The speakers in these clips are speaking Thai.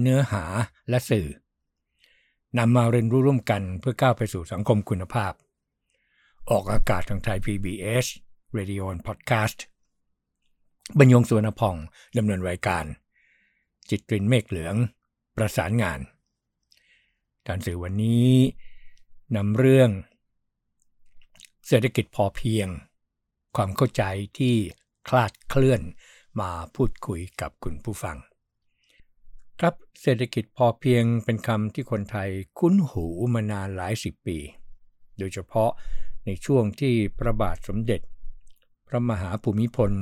เนื้อหาและสื่อนำมาเรียนรู้ร่วมกันเพื่อก้าวไปสู่สังคมคุณภาพ ออกอากาศทางไทย PBS Radio and Podcast บรรยงสวนพองดำเนินรายการ จิตรินเมฆเหลือง ประสานงานการสื่อวันนี้นำเรื่อง เศรษฐกิจพอเพียง ความเข้าใจที่คลาดเคลื่อนมาพูดคุยกับคุณผู้ฟัง ครับเศรษฐกิจพอเพียงเป็นคำที่คนไทยคุ้นหูมานานหลายสิบปี โดยเฉพาะในช่วงที่พระบาทสมเด็จ พระมหาภูมิพล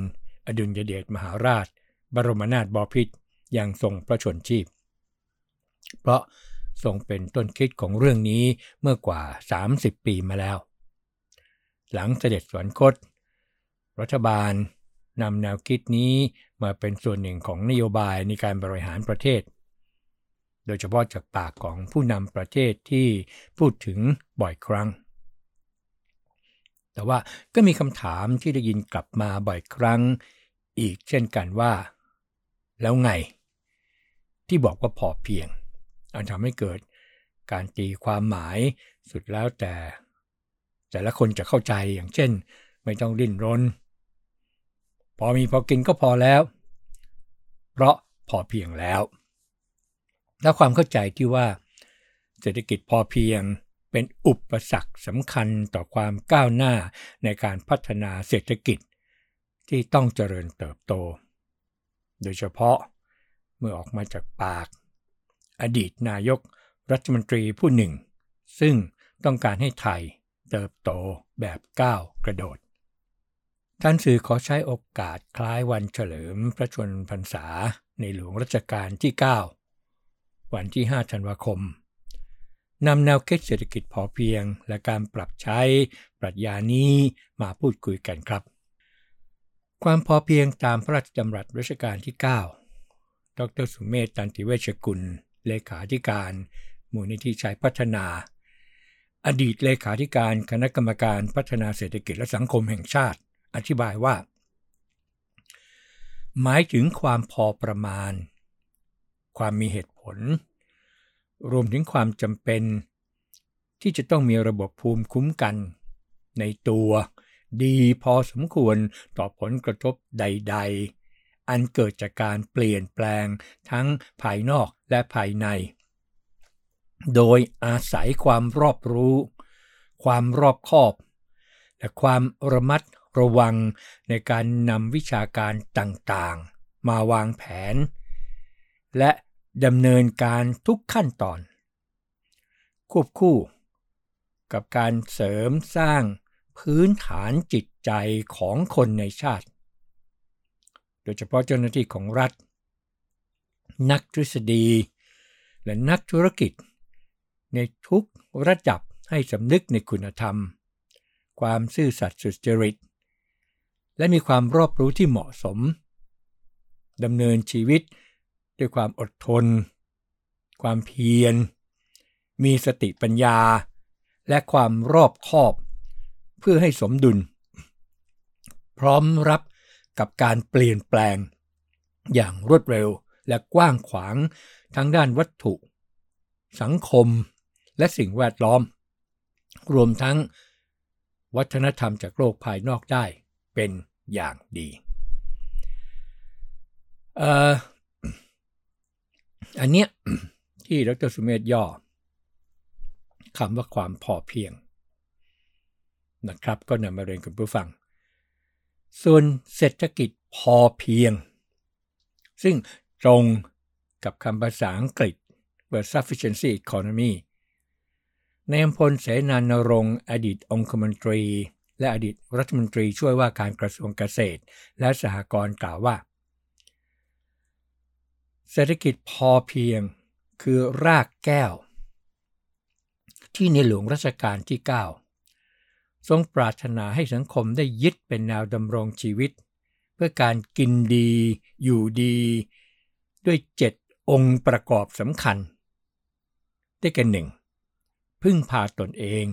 อดุลยเดชมหาราช บรมนาถบพิตรยังทรงพระชนชีพ เพราะทรงเป็นต้นคิดของเรื่องนี้เมื่อกว่า 30 ปีมาแล้ว หลังเสด็จสวรรคต รัฐบาลนำแนวคิดนี้มาเป็นส่วนหนึ่งของนโยบายในการบริหารประเทศ โดยเฉพาะจากปากของผู้นำประเทศที่พูดถึงบ่อยครั้ง แต่ว่าก็มีคำถามที่ได้ยินกลับมาบ่อยครั้ง อีกเช่นกันว่า แล้วไง ที่บอกว่าพอเพียงอันทำให้เกิดการตีความหมายสุดแล้วแต่ แต่ละคนจะเข้าใจอย่างเช่น ไม่ต้องดิ้นรน พอมีพอกินก็พอแล้ว เพราะพอเพียงแล้ว และความเข้าใจที่ว่า เศรษฐกิจพอเพียงเป็นอุปสรรคสำคัญต่อความก้าวหน้าในการพัฒนาเศรษฐกิจ ที่ต้องเจริญเติบโต โดยเฉพาะเมื่อออกมาจากปาก อดีตนายกรัฐมนตรีผู้หนึ่ง ซึ่งต้องการให้ไทยเติบโตแบบก้าวกระโดด ท่านสื่อขอใช้โอกาสคล้ายวันเฉลิมพระชนพรรษาในหลวงรัชกาลที่ 9 วันที่ 5 ธันวาคมนำแนวคิดเศรษฐกิจพอเพียง และการปรับใช้ปรัชญานี้มาพูดคุยกันครับ ความพอเพียงตามพระราชดำรัสรัชกาลที่ 9 ดรสุเมธตันติเวชกุล เลขาธิการ มูลนิธิชัยพัฒนา อดีตเลขาธิการคณะกรรมการพัฒนาเศรษฐกิจและสังคมแห่งชาติ อธิบายว่า หมายถึงความพอประมาณ ความมีเหตุ ล รวมถึงความจำเป็น ที่จะต้องมีระบบภูมิคุ้มกัน ในตัวดีพอสมควรต่อผลกระทบใด ๆ อันเกิดจากการเปลี่ยนแปลงทั้งภายนอกและภายใน โดยอาศัยความรอบรู้ ความรอบคอบ และความระมัดระวังในการนำวิชาการต่างๆ มาวางแผน และ ดำเนินการทุกขั้นตอน ควบคู่กับการเสริมสร้างพื้นฐานจิตใจของคนในชาติ โดยเฉพาะเจ้าหน้าที่ของรัฐ นักทฤษฎี และนักธุรกิจ ในทุกระดับให้สำนึกในคุณธรรม ความซื่อสัตย์สุจริต และมีความรอบรู้ที่เหมาะสมดำเนินชีวิต ด้วยความอดทน ความเพียร มีสติปัญญา และความรอบคอบ เพื่อให้สมดุล พร้อมรับกับการเปลี่ยนแปลง อย่างรวดเร็วและกว้างขวางทั้งด้านวัตถุ สังคม และสิ่งแวดล้อม รวมทั้งวัฒนธรรมจากโลกภายนอกได้เป็นอย่างดี อันเนี้ยที่ดรสุเมธย่อคำว่าความพอเพียง นะครับ ก็นำมาเรียนกับผู้ฟัง ส่วนเศรษฐกิจพอเพียง ซึ่งตรงกับคำภาษาอังกฤษว่า sufficiency economy ในอำพลเสนานรงอดีตองคมนตรี และอดีตรัฐมนตรีช่วยว่าการกระทรวงเกษตร และสหกรณ์กล่าวว่า เศรษฐกิจพอเพียงคือรากแก้ว ที่ในหลวงรัชกาลที่ 9 ทรงปรารถนาให้สังคมได้ยึดเป็นแนวดำรงชีวิต เพื่อการกินดีอยู่ดี ด้วยเจ็ดองค์ประกอบสำคัญ ได้แก่หนึ่งพึ่งพาตนเอง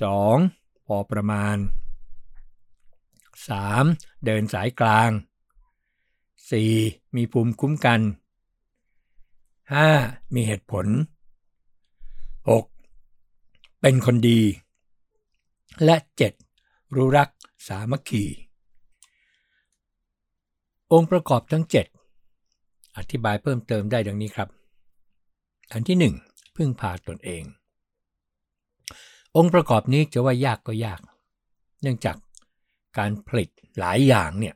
2. พอประมาณ 3. เดินสายกลาง 4. มีภูมิคุ้มกัน 5. มีเหตุผล 6. เป็นคนดี และ 7. รู้รักสามัคคี องค์ประกอบทั้ง 7 อธิบายเพิ่มเติมได้ดังนี้ครับ อันที่ 1 พึ่งพาตนเอง องค์ประกอบนี้จะว่ายากก็ยาก เนื่องจากการผลิตหลายอย่างเนี่ย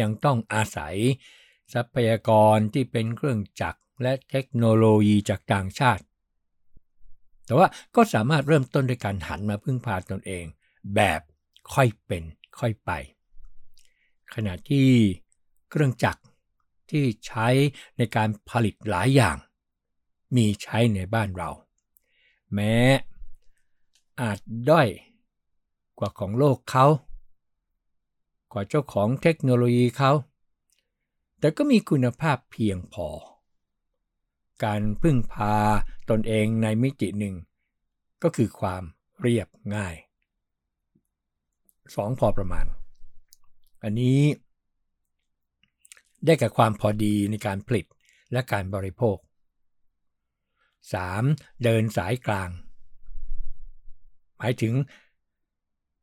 ยังต้องอาศัย ทรัพยากรที่เป็นเครื่องจักรและเทคโนโลยีจากต่างชาติ แต่ว่าก็สามารถเริ่มต้นด้วยการหันมาพึ่งพาตนเอง แบบค่อยเป็นค่อยไป ขณะที่เครื่องจักรที่ใช้ในการผลิตหลายอย่าง มีใช้ในบ้านเรา แม้อาจด้อยกว่าของโลกเขา กว่าเจ้าของเทคโนโลยีเขา แต่ก็มีคุณภาพเพียงพอ การพึ่งพาตนเองในมิติหนึ่ง ก็คือความเรียบง่าย 2 พอประมาณ อันนี้ได้กับความพอดีในการผลิตและการบริโภค 3. เดินสายกลาง หมายถึง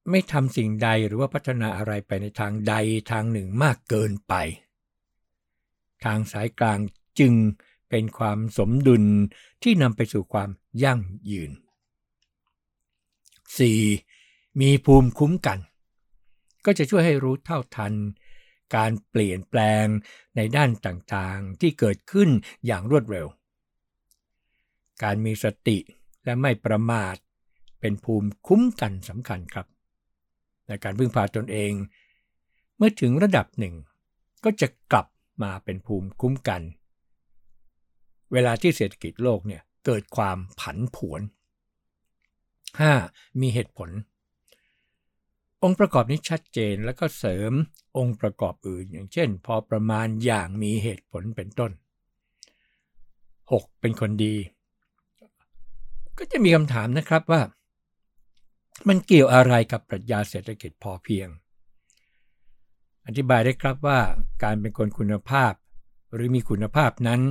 ไม่ทำสิ่งใดหรือว่าพัฒนาอะไรไปในทางใดทางหนึ่งมากเกินไป ทางสายกลางจึงเป็นความสมดุลที่นำไปสู่ความยั่งยืน 4. มีภูมิคุ้มกัน ก็จะช่วยให้รู้เท่าทัน การเปลี่ยนแปลงในด้านต่างๆ ที่เกิดขึ้นอย่างรวดเร็ว การมีสติและไม่ประมาทเป็นภูมิคุ้มกันสำคัญครับ ในการพึ่งพาตนเอง เมื่อถึงระดับหนึ่ง ก็จะกลับมาเป็นภูมิคุ้มกัน เวลาที่เศรษฐกิจโลกเนี่ยเกิดความผันผวน 5. มีเหตุผล องค์ประกอบนี้ชัดเจนแล้วก็เสริมองค์ประกอบอื่น อย่างเช่น พอประมาณอย่างมีเหตุผลเป็นต้น 6. เป็นคนดี ก็จะมีคำถามนะครับว่า มันเกี่ยวอะไรกับปรัชญาเศรษฐกิจพอเพียง อธิบายได้ครับว่าการเป็นคนคุณภาพ หรือมีคุณภาพนั้น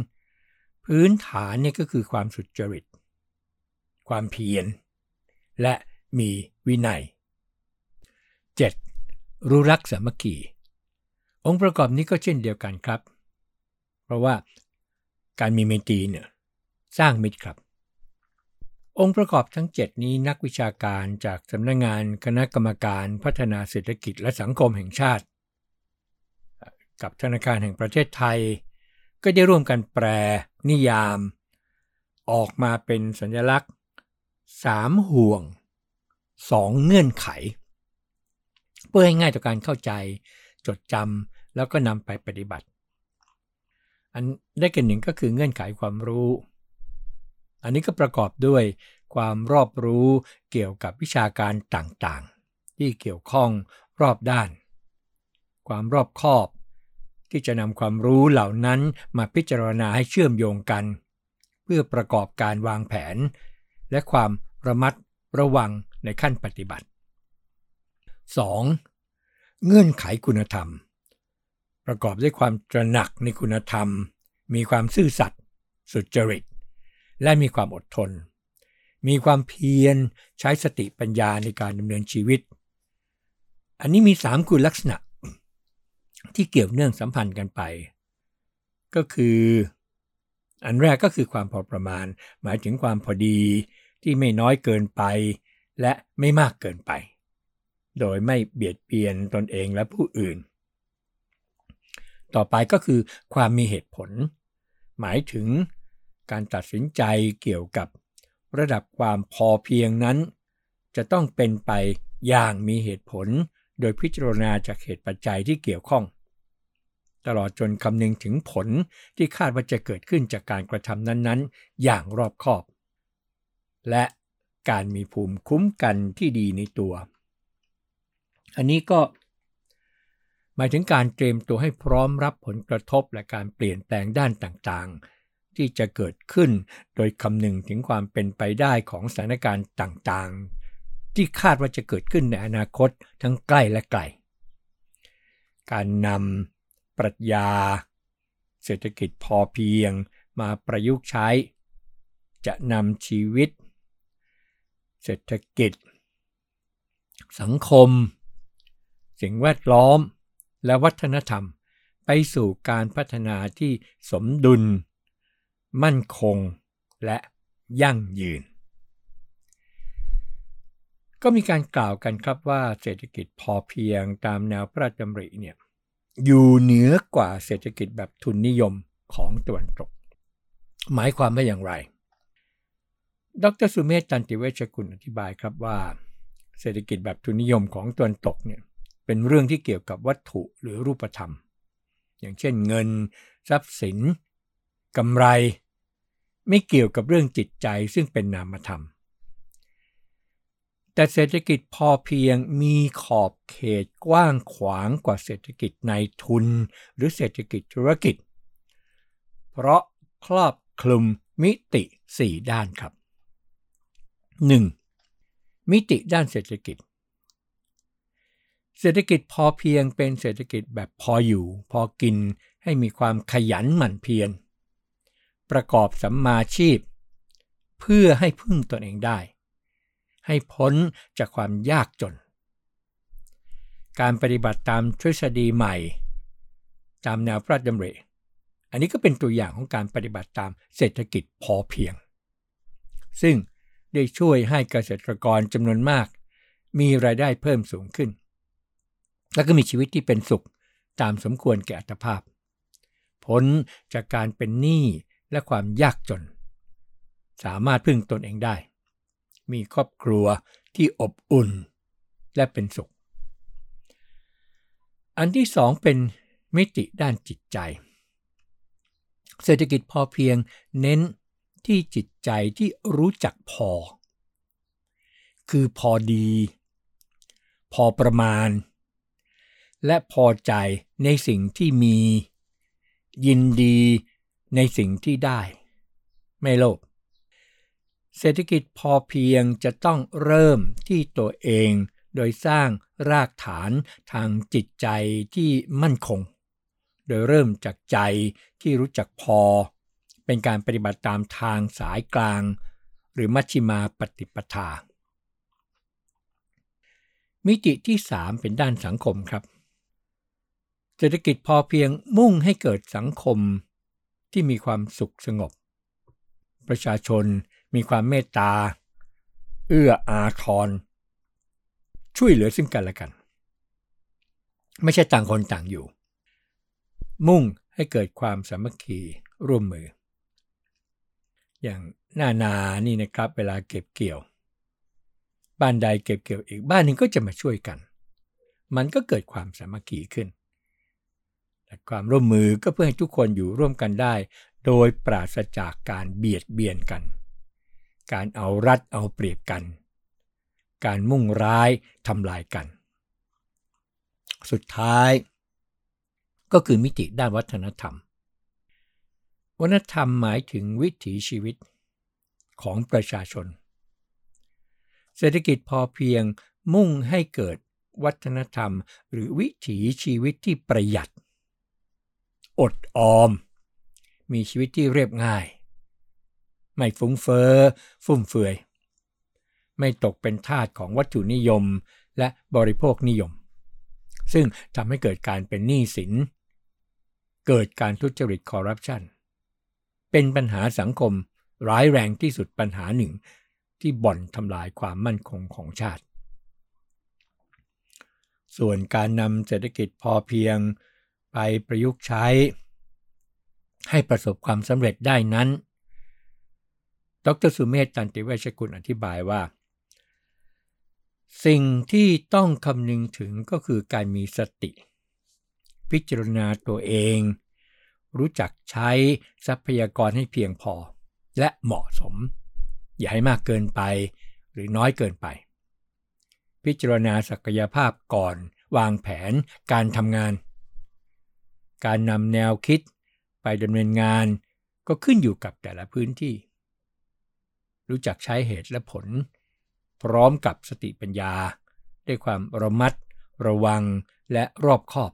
พื้นฐานเนี่ยก็คือความสุจริต ความเพียร และมีวินัย 7. รู้รักสามัคคี องค์ประกอบนี้ก็เช่นเดียวกันครับ เพราะว่าการมีเมตรีเนี่ยสร้างมิตรครับ องค์ประกอบทั้ง 7 นี้นักวิชาการจากสำนักงงานคณะกรรมการพัฒนาเศรษฐกิจและสังคมแห่งชาติ กับธนาคารแห่งประเทศไทย ก็ได้ร่วมกันแปล นิยาม ออกมาเป็นสัญลักษณ์ 3 ห่วง 2 เงื่อนไข เพื่อให้ง่ายต่อการเข้าใจ จดจำแล้วก็นำไปปฏิบัติ อันได้กันหนึ่งก็คือเงื่อนไขความรู้ อันนี้ก็ประกอบด้วยความรอบรู้เกี่ยวกับวิชาการต่างๆ ที่เกี่ยวข้องรอบด้าน ความรอบคอบ ที่จะนำความรู้เหล่านั้นมาพิจารณาให้เชื่อมโยงกัน เพื่อประกอบการวางแผน และความระมัดระวังในขั้นปฏิบัติ 2. เงื่อนไขคุณธรรม ประกอบด้วยความตระหนักในคุณธรรม มีความซื่อสัตย์สุจริต และมีความอดทน มีความเพียรใช้สติปัญญาในการดำเนินชีวิต อันนี้มีสามคุณลักษณะ ที่เกี่ยวเนื่องสัมพันธ์กันไป ก็คือ อันแรกก็คือความพอประมาณ หมายถึงความพอดีที่ไม่น้อยเกินไป และไม่มากเกินไป โดยไม่เบียดเบียนตนเองและผู้อื่น ต่อไปก็คือความมีเหตุผล หมายถึง การตัดสินใจเกี่ยวกับระดับความพอเพียงนั้น จะต้องเป็นไปอย่างมีเหตุผล โดยพิจารณาจากเหตุปัจจัยที่เกี่ยวข้อง ตลอดจนคำนึงถึงผลที่คาดว่าจะเกิดขึ้นจากการกระทำนั้นๆ อย่างรอบคอบ และการมีภูมิคุ้มกันที่ดีในตัว อันนี้ก็หมายถึงการเตรียมตัวให้พร้อมรับผลกระทบและการเปลี่ยนแปลงด้านต่างๆ ที่จะเกิดขึ้น โดยคำนึงถึงความเป็นไปได้ของสถานการณ์ต่างๆ ที่คาดว่าจะเกิดขึ้นในอนาคตทั้งใกล้และไกล การนำปรัชญา เศรษฐกิจพอเพียงมาประยุกต์ใช้ จะนำชีวิต เศรษฐกิจ สังคม สิ่งแวดล้อม และวัฒนธรรมไปสู่การพัฒนาที่สมดุล มั่นคง และยั่งยืน ก็มีการกล่าวกันครับว่าเศรษฐกิจพอเพียงตามแนวพระราชดำริเนี่ยอยู่เหนือกว่าเศรษฐกิจแบบทุนนิยมของตะวันตก หมายความว่าอย่างไร ดรสุเมธตันติเวชกุลอธิบายครับว่า เศรษฐกิจแบบทุนนิยมของตะวันตกเนี่ยเป็นเรื่องที่เกี่ยวกับวัตถุหรือรูปธรรม อย่างเช่นเงิน ทรัพย์สินกำไร ไม่เกี่ยวกับเรื่องจิตใจซึ่งเป็นนามธรรม แต่เศรษฐกิจพอเพียงมีขอบเขตกว้างขวางกว่าเศรษฐกิจในทุน หรือเศรษฐกิจธุรกิจ เพราะครอบคลุมมิติ 4 ด้านครับ 1. มิติด้านเศรษฐกิจ เศรษฐกิจพอเพียงเป็นเศรษฐกิจแบบพออยู่ พอกินให้มีความขยันหมั่นเพียร ประกอบสัมมาชีพ เพื่อให้พึ่งตนเองได้ ให้พ้นจากความยากจน การปฏิบัติตามทฤษฎีใหม่ ตามแนวพระราชดำริอันนี้ก็เป็นตัวอย่างของการปฏิบัติตามเศรษฐกิจพอเพียง ซึ่งได้ช่วยให้เกษตรกรจำนวนมาก มีรายได้เพิ่มสูงขึ้น แล้วก็มีชีวิตที่เป็นสุขตามสมควรแก่อัตภาพ พ้นจากการเป็นหนี้ และความยากจน สามารถพึ่งตนเองได้ มีครอบครัวที่อบอุ่นและเป็นสุข อันที่สองเป็นมิติด้านจิตใจ เศรษฐกิจพอเพียงเน้นที่จิตใจที่รู้จักพอ คือพอดี พอประมาณ และพอใจในสิ่งที่มี ยินดี ในสิ่งที่ได้ ไม่โลภเศรษฐกิจพอเพียงจะต้องเริ่มที่ตัวเองโดยสร้างรากฐานทางจิตใจที่มั่นคง โดยเริ่มจากใจที่รู้จักพอ เป็นการปฏิบัติตามทางสายกลาง หรือมัชชิมาปฏิปทา มิติที่ 3 เป็นด้านสังคมครับ เศรษฐกิจพอเพียงมุ่งให้เกิดสังคม ที่มีความสุขสงบ ประชาชนมีความเมตตา เอื้ออาทร ช่วยเหลือซึ่งกันและกัน ไม่ใช่ต่างคนต่างอยู่ มุ่งให้เกิดความสามัคคีร่วมมือ อย่างหน้านานี่นะครับเวลาเก็บเกี่ยว บ้านใดเก็บเกี่ยวอีกบ้านหนึ่งก็จะมาช่วยกัน มันก็เกิดความสามัคคีขึ้น ความร่วมมือก็เพื่อให้ทุกคนอยู่ร่วมกันได้ โดยปราศจากการเบียดเบียนกัน การเอารัดเอาเปรียบกัน การมุ่งร้ายทำลายกัน สุดท้าย ก็คือมิติด้านวัฒนธรรม วัฒนธรรมหมายถึงวิถีชีวิตของประชาชน เศรษฐกิจพอเพียงมุ่งให้เกิดวัฒนธรรม หรือวิถีชีวิตที่ประหยัด อดออม มีชีวิตที่เรียบง่าย ไม่ฟุ้งเฟอ้อฟุ่มเฟือย ไม่ตกเป็นทาสของวัตถุนิยมและบริโภคนิยม ซึ่งทำให้เกิดการเป็นหนี้สิน เกิดการทุจริตคอร์รัปชัน เป็นปัญหาสังคมร้ายแรงที่สุดปัญหาหนึ่ง ที่บ่อนทำลายความมั่นคงของชาติ ส่วนการนำเศรษฐกิจพอเพียง ไปประยุกต์ใช้ ให้ประสบความสำเร็จได้นั้น ดรสุเมธตันติเวชกุลอธิบายว่า สิ่งที่ต้องคำนึงถึงก็คือการมีสติ พิจารณาตัวเอง รู้จักใช้ทรัพยากรให้เพียงพอ และเหมาะสม อย่าให้มากเกินไปหรือน้อยเกินไป พิจารณาศักยภาพก่อน วางแผนการทำงาน การนำแนวคิดไปดำเนินงานก็ขึ้นอยู่กับแต่ละพื้นที่ รู้จักใช้เหตุและผล พร้อมกับสติปัญญา ด้วยความระมัด ระวังและรอบคอบ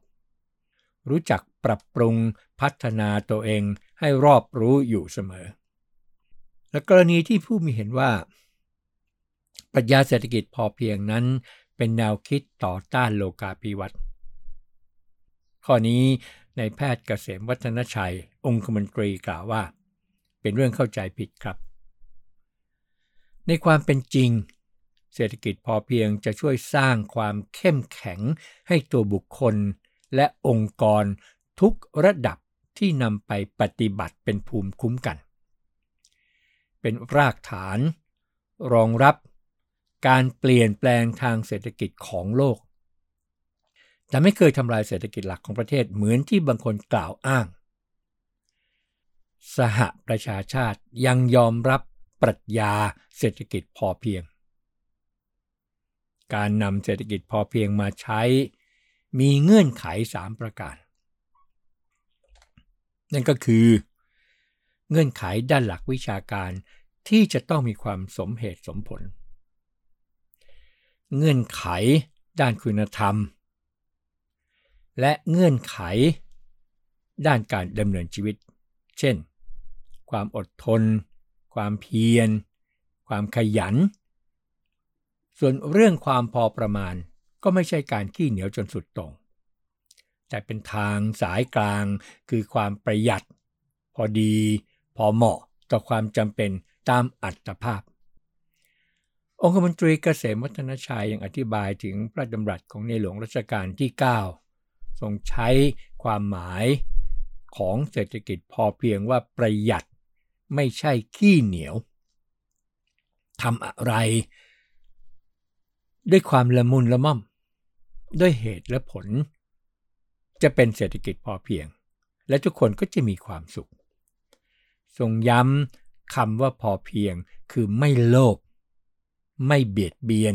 รู้จักปรับปรุงพัฒนาตัวเองให้รอบรู้อยู่เสมอ และกรณีที่ผู้มีเห็นว่า ปรัชญาเศรษฐกิจพอเพียงนั้น เป็นแนวคิดต่อต้านโลกาภิวัตน์ข้อนี้ ในแพทย์เกษมวัฒนชัย องคมนตรีกล่าวว่า เป็นเรื่องเข้าใจผิดครับ ในความเป็นจริง เศรษฐกิจพอเพียงจะช่วยสร้างความเข้มแข็งให้ตัวบุคคล และองค์กรทุกระดับที่นำไปปฏิบัติเป็นภูมิคุ้มกัน เป็นรากฐาน รองรับการเปลี่ยนแปลงทางเศรษฐกิจของโลก แต่ไม่เคยทำลายเศรษฐกิจหลักของประเทศเหมือนที่บางคนกล่าวอ้าง สหประชาชาติยังยอมรับปรัชญาเศรษฐกิจพอเพียง การนำเศรษฐกิจพอเพียงมาใช้ มีเงื่อนไข 3 ประการ นั่นก็คือ เงื่อนไขด้านหลักวิชาการที่จะต้องมีความสมเหตุสมผล เงื่อนไขด้านคุณธรรม และเงื่อนไข ด้านการดำเนินชีวิต เช่น ความอดทน ความเพียร ความขยัน ส่วนเรื่องความพอประมาณก็ไม่ใช่การขี้เหนียวจนสุดตรง แต่เป็นทางสายกลางคือความประหยัด พอดี พอเหมาะต่อความจำเป็นตามอัตภาพ องคมนตรีเกษมวัฒนชัยยังอธิบายถึงพระดำรัสของในหลวงรัชกาลที่ 9 ทรงใช้ความหมายของเศรษฐกิจพอเพียงว่าประหยัดไม่ใช่ขี้เหนียวทำอะไร ด้วยความละมุนละม่อม ด้วยเหตุและผล จะเป็นเศรษฐกิจพอเพียง และทุกคนก็จะมีความสุข ทรงย้ำคำว่าพอเพียงคือไม่โลภไม่เบียดเบียน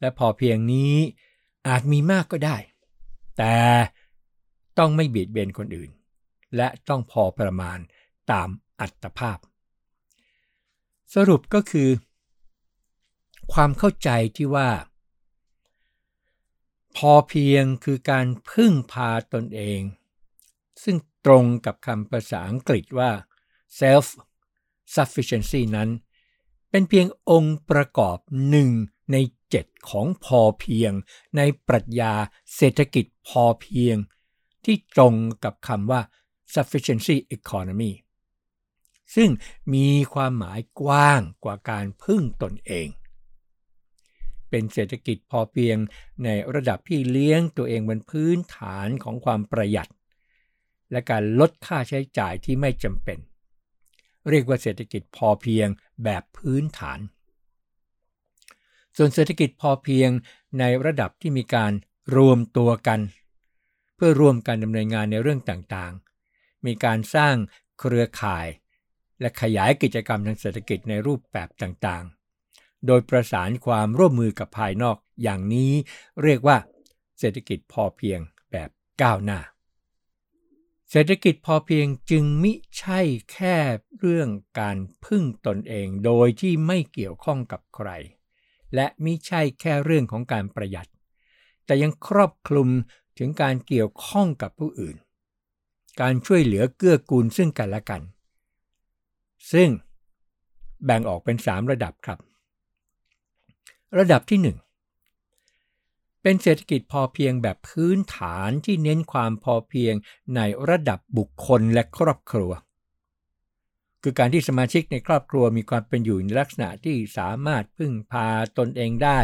และพอเพียงนี้อาจมีมากก็ได้ แต่ต้องไม่เบียดเบียนคนอื่น และต้องพอประมาณตามอัตภาพ สรุปก็คือ ความเข้าใจที่ว่า พอเพียงคือการพึ่งพาตนเอง ซึ่งตรงกับคำภาษาอังกฤษว่า self sufficiency นั้น เป็นเพียงองค์ประกอบหนึ่งใน เจ็ดของพอเพียง ในปรัชญาเศรษฐกิจพอเพียง ที่ตรงกับคำว่า sufficiency economy ซึ่งมีความหมายกว้างกว่าการพึ่งตนเอง เป็นเศรษฐกิจพอเพียงในระดับที่เลี้ยงตัวเองบนพื้นฐานของความประหยัด และการลดค่าใช้จ่ายที่ไม่จำเป็น เรียกว่าเศรษฐกิจพอเพียงแบบพื้นฐาน ส่วนเศรษฐกิจพอเพียงในระดับที่มีการรวมตัวกัน เพื่อร่วมกันดำเนินงานในเรื่องต่างๆ มีการสร้างเครือข่าย และขยายกิจกรรมทางเศรษฐกิจในรูปแบบต่างๆ โดยประสานความร่วมมือกับภายนอกอย่างนี้เรียกว่า เศรษฐกิจพอเพียงแบบก้าวหน้า เศรษฐกิจพอเพียงจึงมิใช่แค่เรื่องการพึ่งตนเองโดยที่ไม่เกี่ยวข้องกับใคร และมิใช่แค่เรื่องของการประหยัด แต่ยังครอบคลุมถึงการเกี่ยวข้องกับผู้อื่น การช่วยเหลือเกื้อกูลซึ่งกันและกัน ซึ่งแบ่งออกเป็น 3 ระดับครับ ระดับที่ 1 เป็นเศรษฐกิจพอเพียงแบบพื้นฐานที่เน้นความพอเพียงในระดับบุคคลและครอบครัว คือการที่สมาชิกในครอบครัวมีความเป็นอยู่ในลักษณะที่สามารถพึ่งพาตนเองได้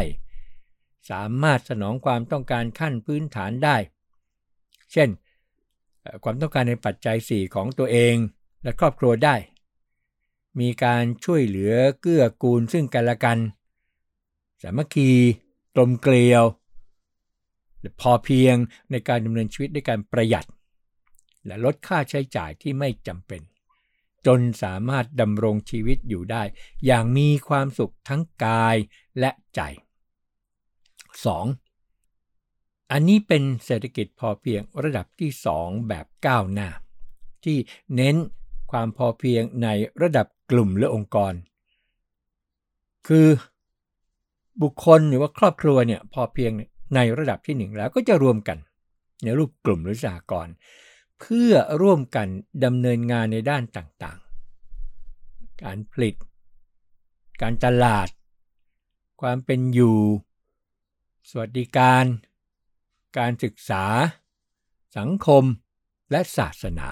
สามารถสนองความต้องการขั้นพื้นฐานได้ เช่น ความต้องการในปัจจัย 4 ของตัวเองและครอบครัวได้ มีการช่วยเหลือเกื้อกูลซึ่งกันและกัน สามัคคีกลมเกลียวพอเพียงในการดำเนินชีวิตด้วยการประหยัด และลดค่าใช้จ่ายที่ไม่จำเป็น จนสามารถดำรงชีวิตอยู่ได้ อย่างมีความสุขทั้งกายและใจ 2. อันนี้เป็นเศรษฐกิจพอเพียงระดับที่ 2 แบบก้าวหน้า ที่เน้นความพอเพียงในระดับกลุ่มหรือองค์กร คือบุคคลหรือว่าครอบครัวเนี่ยพอเพียงในระดับที่หนึ่งแล้วก็จะรวมกัน ในรูปกลุ่มหรือสหกรณ์ เพื่อร่วมกันดำเนินงานในด้านต่างๆ การผลิต การตลาด ความเป็นอยู่ สวัสดิการ การศึกษา สังคม และศาสนา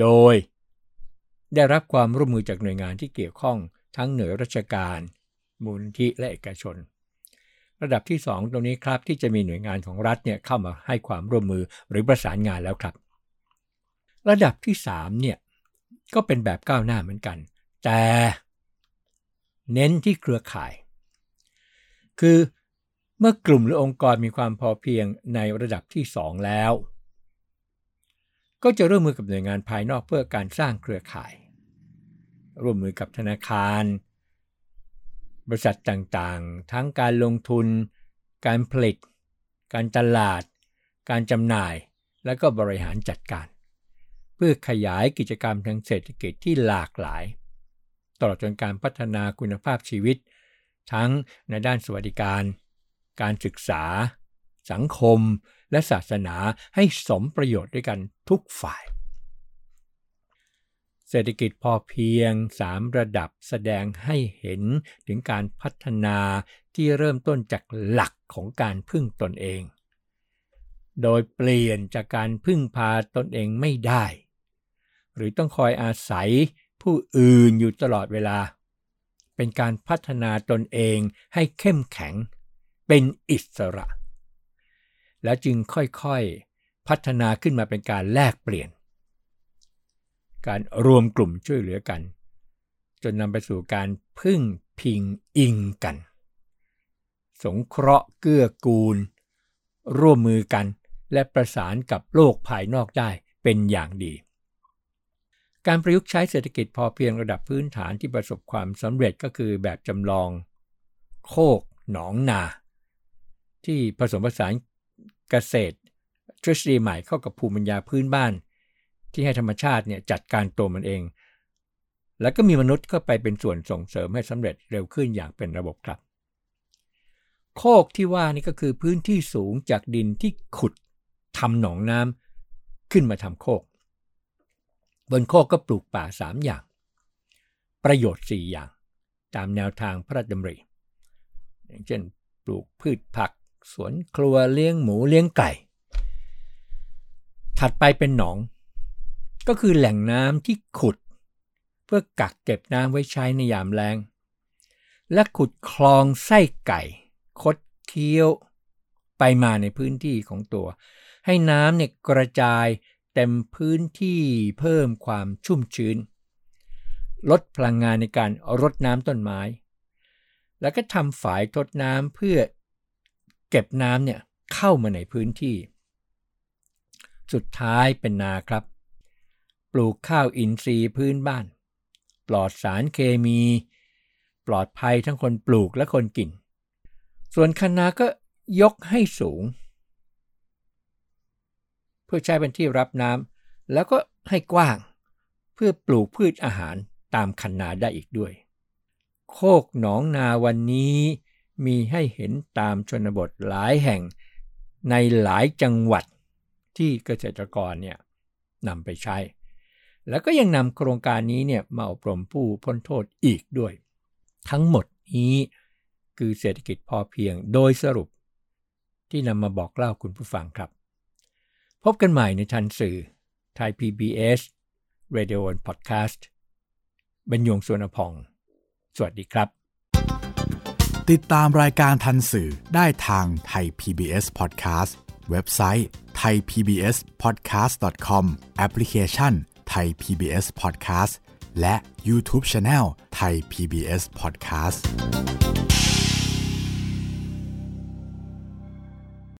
โดยได้รับความร่วมมือจากหน่วยงานที่เกี่ยวข้องทั้งหน่วยราชการ มูลที่และเอกชน ระดับที่ 2 ตรงนี้ครับที่จะมีหน่วยงานของรัฐเนี่ยเข้ามาให้ความร่วมมือหรือประสานงานแล้วครับ ระดับที่3เนี่ยก็เป็นแบบก้าวหน้าเหมือนกัน แต่เน้นที่เครือข่าย คือเมื่อกลุ่มหรือองค์กรมีความพอเพียงในระดับที่ 2 แล้ว ก็จะร่วมมือกับหน่วยงานภายนอกเพื่อการสร้างเครือข่าย ร่วมมือกับธนาคาร บริษัทต่างๆ ทั้งการลงทุน การผลิต การตลาด การจำหน่าย และก็บริหารจัดการ พื่อขยายกิจกรรมทางเศรษฐกิจที่หลากหลาย ตลอดจนการพัฒนาคุณภาพชีวิต ทั้งในด้านสวัสดิการ การศึกษา สังคม และศาสนาให้สมประโยชน์ด้วยกันทุกฝ่าย เศรษฐกิจพอเพียง 3 ระดับแสดงให้เห็นถึงการพัฒนาที่เริ่มต้นจากหลักของการพึ่งตนเองโดยเปลี่ยนจากการพึ่งพาตนเองไม่ได้ หรือต้องคอยอาศัยผู้อื่นอยู่ตลอดเวลา เป็นการพัฒนาตนเองให้เข้มแข็ง เป็นอิสระ และจึงค่อยๆพัฒนาขึ้นมาเป็นการแลกเปลี่ยน การรวมกลุ่มช่วยเหลือกัน จนนำไปสู่การพึ่งพิงอิงกัน สงเคราะห์เกื้อกูล ร่วมมือกันและประสานกับโลกภายนอกได้เป็นอย่างดี การประยุกต์ใช้เศรษฐกิจพอเพียงระดับพื้นฐานที่ประสบความสำเร็จก็คือแบบจำลอง โคกหนองนา ที่ผสมผสานเกษตรทฤษฎีใหม่เข้ากับภูมิปัญญาพื้นบ้าน ที่ให้ธรรมชาติเนี่ยจัดการตัวมันเอง แล้วก็มีมนุษย์เข้าไปเป็นส่วนส่งเสริมให้สำเร็จเร็วขึ้นอย่างเป็นระบบครับ โคกที่ว่านี่ก็คือพื้นที่สูงจากดินที่ขุดทำหนองน้ำขึ้นมาทำโคก บนโคกก็ปลูกป่าสามอย่าง ประโยชน์4อย่าง ตามแนวทางพระราชดำริ อย่างเช่น ปลูกพืชผัก สวนครัวเลี้ยงหมูเลี้ยงไก่ ถัดไปเป็นหนอง ก็คือแหล่งน้ำที่ขุด เพื่อกักเก็บน้ำไว้ใช้ในยามแล้ง และขุดคลองไส้ไก่ คดเคี้ยว ไปมาในพื้นที่ของตัว ให้น้ำเนี่ยกระจาย เต็มพื้นที่เพิ่มความชุ่มชื้น ลดพลังงานในการรดน้ำต้นไม้ แล้วก็ทำฝายทดน้ำเพื่อเก็บน้ำเนี่ยเข้ามาในพื้นที่ สุดท้ายเป็นนาครับ ปลูกข้าวอินทรีย์พื้นบ้าน ปลอดสารเคมี ปลอดภัยทั้งคนปลูกและคนกิน ส่วนคะนาก็ยกให้สูง เพื่อใช้เป็นที่รับน้ำแล้วก็ให้กว้าง เพื่อปลูกพืชอาหารตามคันนาได้อีกด้วย โคกหนองนาวันนี้มีให้เห็นตามชนบทหลายแห่งในหลายจังหวัดที่เกษตรกรเนี่ยนำไปใช้ แล้วก็ยังนำโครงการนี้เนี่ยมาอบรมผู้พ้นโทษอีกด้วย ทั้งหมดนี้คือเศรษฐกิจพอเพียงโดยสรุปที่นำมาบอกเล่าคุณผู้ฟังครับ พบกันใหม่ในทันสื่อไทย PBS Radio and Podcast บรรยงสวนพอง สวัสดีครับ ติดตามรายการทันสื่อได้ทางไทย PBS Podcast เว็บไซต์ thaipbspodcast.com แอปพลิเคชันไทย PBS Podcast และ YouTube Channel ไทย PBS Podcast